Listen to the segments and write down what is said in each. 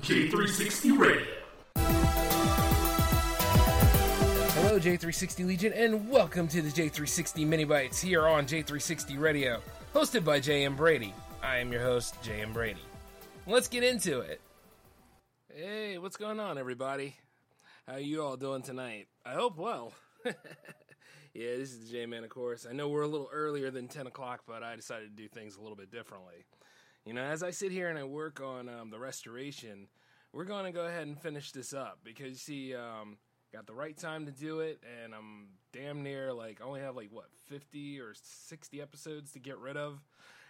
J360 Radio. Hello, J360 Legion, and welcome to the J360 Mini Bites here on J360 Radio, hosted by J.M. Brady. I am your host, J.M. Brady. Let's get into it. Hey, what's going on, everybody? How you all doing tonight? I hope well. yeah, this is the J-Man, of course. I know we're a little earlier than 10 o'clock, but I decided to do things a little bit differently. You know, as I sit here and I work on um, the restoration, we're going to go ahead and finish this up because, you see, um, got the right time to do it, and I'm damn near like I only have like what 50 or 60 episodes to get rid of,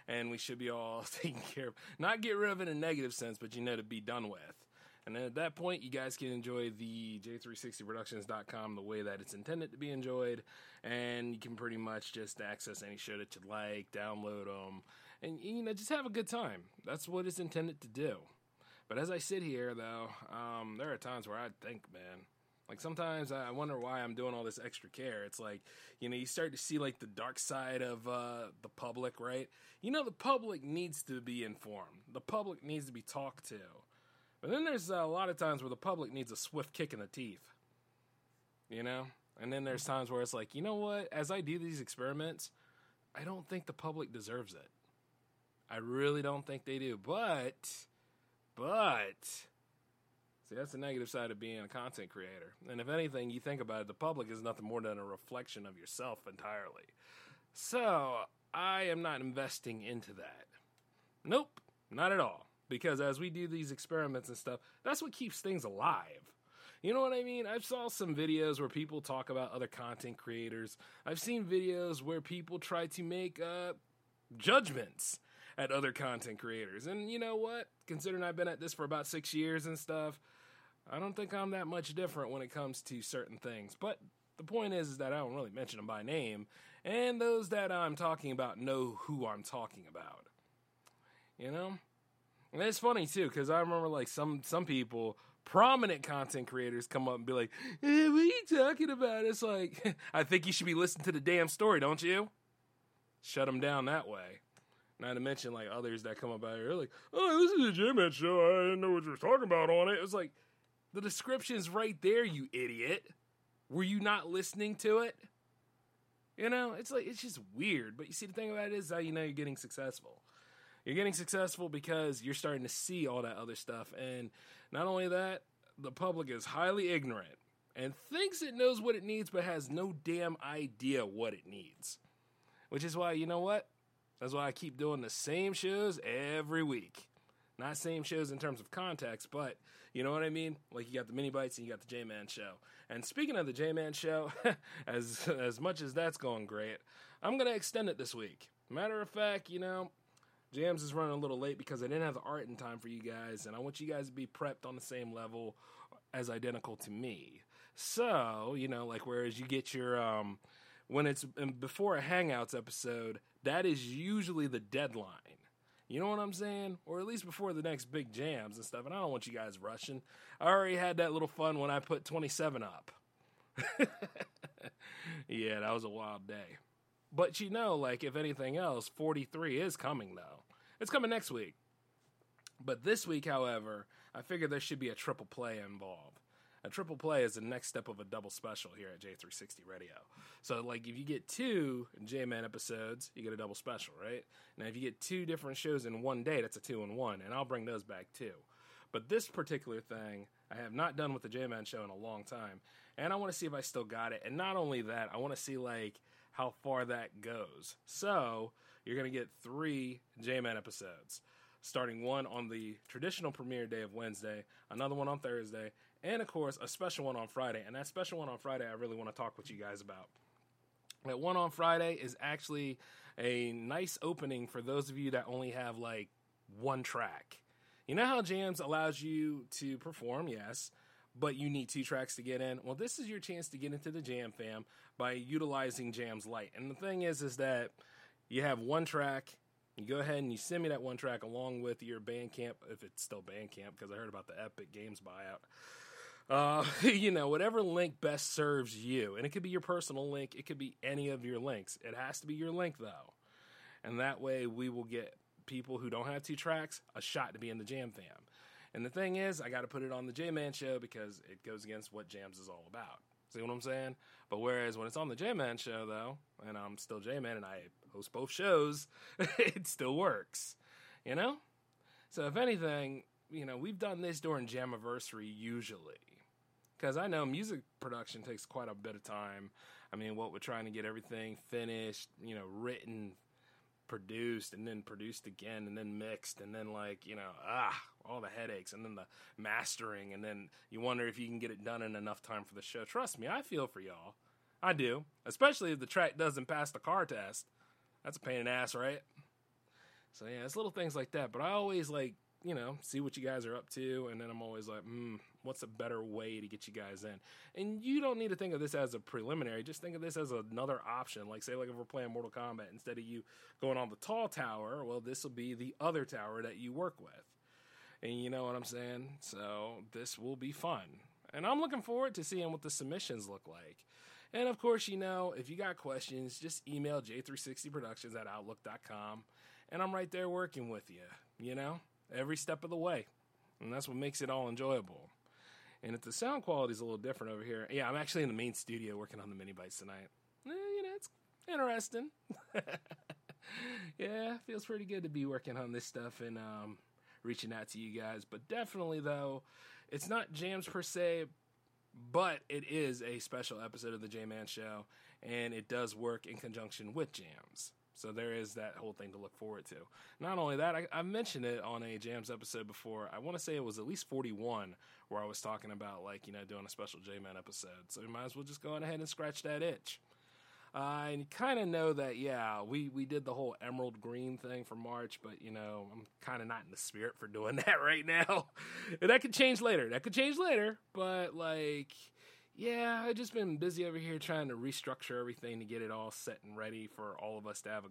and we should be all taken care of. Not get rid of in a negative sense, but you know to be done with. And then at that point, you guys can enjoy the J360productions.com the way that it's intended to be enjoyed. And you can pretty much just access any show that you like, download them, and, you know, just have a good time. That's what it's intended to do. But as I sit here, though, um, there are times where I think, man, like sometimes I wonder why I'm doing all this extra care. It's like, you know, you start to see like the dark side of uh, the public, right? You know, the public needs to be informed. The public needs to be talked to. But then there's a lot of times where the public needs a swift kick in the teeth. You know? And then there's times where it's like, you know what? As I do these experiments, I don't think the public deserves it. I really don't think they do. But, but, see, that's the negative side of being a content creator. And if anything, you think about it, the public is nothing more than a reflection of yourself entirely. So, I am not investing into that. Nope, not at all because as we do these experiments and stuff, that's what keeps things alive. You know what I mean? I've saw some videos where people talk about other content creators. I've seen videos where people try to make uh, judgments at other content creators. And you know what? Considering I've been at this for about six years and stuff, I don't think I'm that much different when it comes to certain things. But the point is, is that I don't really mention them by name, and those that I'm talking about know who I'm talking about. You know? And it's funny too, because I remember like some some people, prominent content creators, come up and be like, hey, "What are you talking about?" It's like, I think you should be listening to the damn story, don't you? Shut them down that way. Not to mention like others that come up out here, like, "Oh, this is a J-Man show. I didn't know what you were talking about on it." It's like the description's right there, you idiot. Were you not listening to it? You know, it's like it's just weird. But you see, the thing about it is how you know you're getting successful. You're getting successful because you're starting to see all that other stuff. And not only that, the public is highly ignorant and thinks it knows what it needs, but has no damn idea what it needs. Which is why, you know what? That's why I keep doing the same shows every week. Not same shows in terms of context, but you know what I mean? Like you got the mini bites and you got the J Man show. And speaking of the J Man show, as as much as that's going great, I'm gonna extend it this week. Matter of fact, you know, Jams is running a little late because I didn't have the art in time for you guys, and I want you guys to be prepped on the same level as identical to me. So, you know, like whereas you get your um when it's before a Hangouts episode, that is usually the deadline. You know what I'm saying? Or at least before the next big jams and stuff. And I don't want you guys rushing. I already had that little fun when I put 27 up. yeah, that was a wild day. But you know, like if anything else, 43 is coming though. It's coming next week. But this week, however, I figured there should be a triple play involved. A triple play is the next step of a double special here at J360 Radio. So, like, if you get two J Man episodes, you get a double special, right? Now, if you get two different shows in one day, that's a two in one, and I'll bring those back too. But this particular thing, I have not done with the J Man show in a long time, and I want to see if I still got it. And not only that, I want to see, like, how far that goes. So you're going to get three J Man episodes, starting one on the traditional premiere day of Wednesday, another one on Thursday, and of course, a special one on Friday. And that special one on Friday, I really want to talk with you guys about. That one on Friday is actually a nice opening for those of you that only have like one track. You know how Jams allows you to perform, yes, but you need two tracks to get in. Well, this is your chance to get into the Jam fam by utilizing Jam's Light. And the thing is, is that you have one track. You go ahead and you send me that one track along with your Bandcamp, if it's still Bandcamp, because I heard about the Epic Games buyout. Uh, you know, whatever link best serves you. And it could be your personal link, it could be any of your links. It has to be your link, though. And that way we will get people who don't have two tracks a shot to be in the Jam fam. And the thing is, I got to put it on the J Man show because it goes against what Jams is all about. See what I'm saying? But whereas when it's on the J Man show, though, and I'm still J Man and I host both shows, it still works. You know? So if anything, you know, we've done this during Jamiversary usually. Because I know music production takes quite a bit of time. I mean, what we're trying to get everything finished, you know, written, produced, and then produced again, and then mixed, and then like you know, ah, all the headaches, and then the mastering, and then you wonder if you can get it done in enough time for the show. Trust me, I feel for y'all. I do, especially if the track doesn't pass the car test. That's a pain in the ass, right? So yeah, it's little things like that. But I always like you know, see what you guys are up to, and then I'm always like, hmm, what's a better way to get you guys in? And you don't need to think of this as a preliminary. Just think of this as another option. Like, say, like if we're playing Mortal Kombat, instead of you going on the tall tower, well, this will be the other tower that you work with. And you know what I'm saying? So this will be fun. And I'm looking forward to seeing what the submissions look like. And of course, you know, if you got questions, just email j360productions at outlook.com. And I'm right there working with you, you know? every step of the way. And that's what makes it all enjoyable. And if the sound quality is a little different over here, yeah, I'm actually in the main studio working on the mini bites tonight. Eh, you know, it's interesting. yeah, feels pretty good to be working on this stuff and um, reaching out to you guys. But definitely, though, it's not jams per se, but it is a special episode of the J Man Show, and it does work in conjunction with jams. So there is that whole thing to look forward to. Not only that, I, I mentioned it on a Jams episode before. I want to say it was at least 41 where I was talking about like, you know, doing a special J-Man episode. So we might as well just go on ahead and scratch that itch. Uh, and kind of know that, yeah, we, we did the whole emerald green thing for March, but, you know, I'm kind of not in the spirit for doing that right now. and that could change later. That could change later, but, like, yeah, I've just been busy over here trying to restructure everything to get it all set and ready for all of us to have a,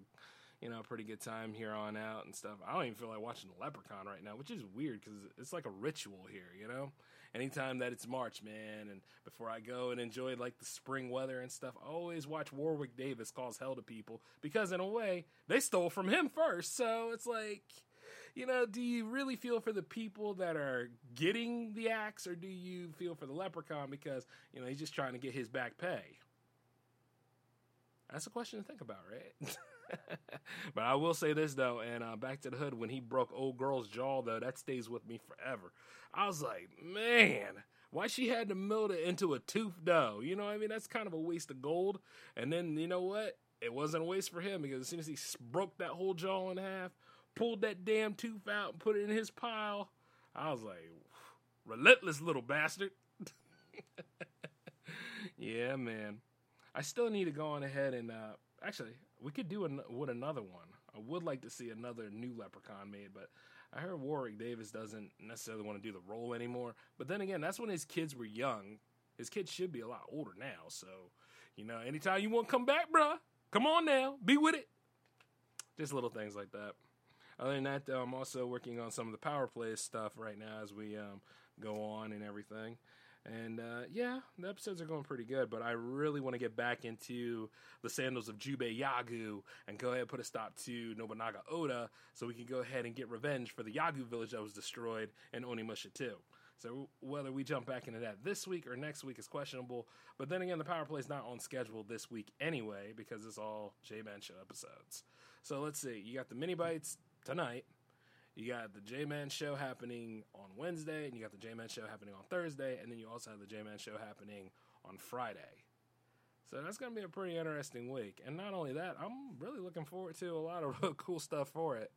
you know, pretty good time here on out and stuff. I don't even feel like watching Leprechaun right now, which is weird because it's like a ritual here, you know. Anytime that it's March, man, and before I go and enjoy like the spring weather and stuff, I always watch Warwick Davis cause hell to people because in a way they stole from him first. So it's like you know, do you really feel for the people that are getting the axe, or do you feel for the leprechaun because you know he's just trying to get his back pay? That's a question to think about, right? but I will say this though, and uh, back to the hood when he broke old girl's jaw though, that stays with me forever. I was like, man, why she had to melt it into a tooth dough? You know what I mean? That's kind of a waste of gold. And then you know what? It wasn't a waste for him because as soon as he broke that whole jaw in half, pulled that damn tooth out and put it in his pile. I was like, relentless little bastard. yeah, man. I still need to go on ahead and uh, actually, we could do an, with another one. I would like to see another new Leprechaun made, but I heard Warwick Davis doesn't necessarily want to do the role anymore. But then again, that's when his kids were young. His kids should be a lot older now. So, you know, anytime you want to come back, bruh, come on now, be with it. Just little things like that. Other than that, though, I'm also working on some of the power play stuff right now as we um, go on and everything. And uh, yeah, the episodes are going pretty good, but I really want to get back into the sandals of Jubei Yagyu and go ahead and put a stop to Nobunaga Oda so we can go ahead and get revenge for the Yagyu village that was destroyed in Onimusha 2. So whether we jump back into that this week or next week is questionable. But then again, the power play is not on schedule this week anyway because it's all J-Man show episodes. So let's see. You got the mini bites tonight. You got the J Man show happening on Wednesday, and you got the J Man show happening on Thursday, and then you also have the J Man show happening on Friday. So that's going to be a pretty interesting week. And not only that, I'm really looking forward to a lot of real cool stuff for it.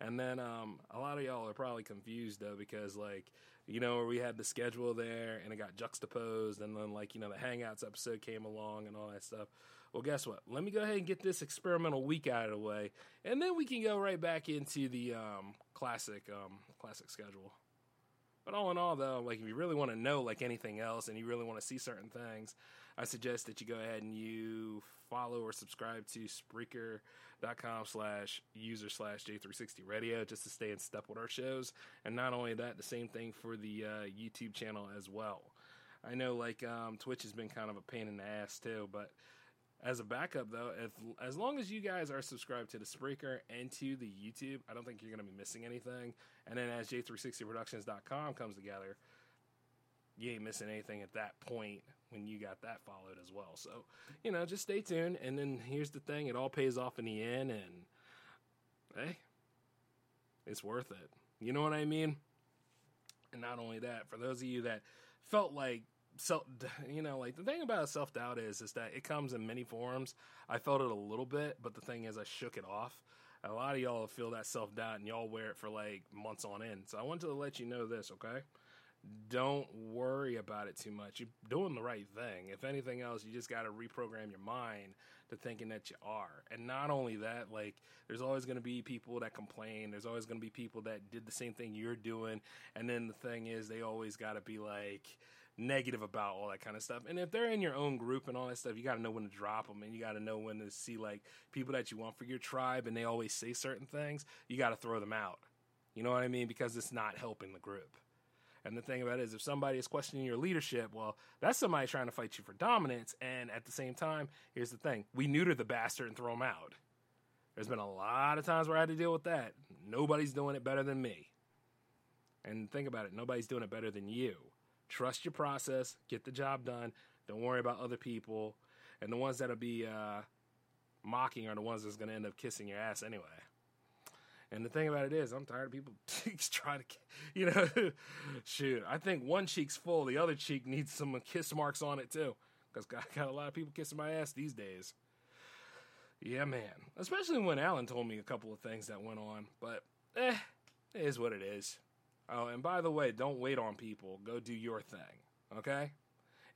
And then um, a lot of y'all are probably confused though because like you know we had the schedule there and it got juxtaposed and then like you know the Hangouts episode came along and all that stuff. Well, guess what? Let me go ahead and get this experimental week out of the way, and then we can go right back into the um, classic um, classic schedule. But all in all, though, like if you really want to know like anything else, and you really want to see certain things, I suggest that you go ahead and you follow or subscribe to Spreaker.com slash user slash J360 Radio just to stay in step with our shows. And not only that, the same thing for the uh, YouTube channel as well. I know like um, Twitch has been kind of a pain in the ass too, but as a backup though, if as long as you guys are subscribed to the Spreaker and to the YouTube, I don't think you're going to be missing anything. And then as J360productions.com comes together, you ain't missing anything at that point when you got that followed as well. So, you know, just stay tuned. And then here's the thing: it all pays off in the end, and hey, it's worth it. You know what I mean? And not only that, for those of you that felt like self you know like the thing about self doubt is is that it comes in many forms i felt it a little bit but the thing is i shook it off a lot of y'all feel that self doubt and y'all wear it for like months on end so i wanted to let you know this okay don't worry about it too much. You're doing the right thing. If anything else, you just got to reprogram your mind to thinking that you are. And not only that, like, there's always going to be people that complain. There's always going to be people that did the same thing you're doing. And then the thing is, they always got to be like negative about all that kind of stuff. And if they're in your own group and all that stuff, you got to know when to drop them and you got to know when to see like people that you want for your tribe and they always say certain things. You got to throw them out. You know what I mean? Because it's not helping the group. And the thing about it is, if somebody is questioning your leadership, well, that's somebody trying to fight you for dominance. And at the same time, here's the thing we neuter the bastard and throw him out. There's been a lot of times where I had to deal with that. Nobody's doing it better than me. And think about it nobody's doing it better than you. Trust your process, get the job done. Don't worry about other people. And the ones that'll be uh, mocking are the ones that's going to end up kissing your ass anyway. And the thing about it is, I'm tired of people trying to, you know, shoot. I think one cheek's full, the other cheek needs some kiss marks on it too, because I got a lot of people kissing my ass these days. Yeah, man. Especially when Alan told me a couple of things that went on, but eh, it is what it is. Oh, and by the way, don't wait on people. Go do your thing, okay?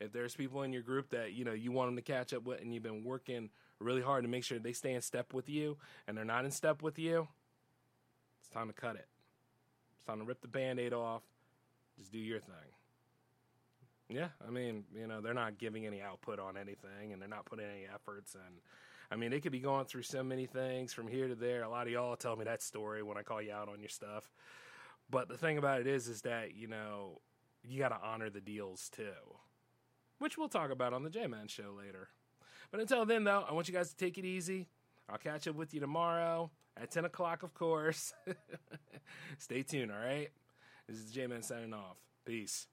If there's people in your group that you know you want them to catch up with, and you've been working really hard to make sure they stay in step with you, and they're not in step with you, it's time to cut it. It's time to rip the band aid off. Just do your thing. Yeah, I mean, you know, they're not giving any output on anything and they're not putting any efforts. And I mean, they could be going through so many things from here to there. A lot of y'all tell me that story when I call you out on your stuff. But the thing about it is, is that, you know, you got to honor the deals too, which we'll talk about on the J Man show later. But until then, though, I want you guys to take it easy. I'll catch up with you tomorrow at 10 o'clock, of course. Stay tuned, all right? This is J Man signing off. Peace.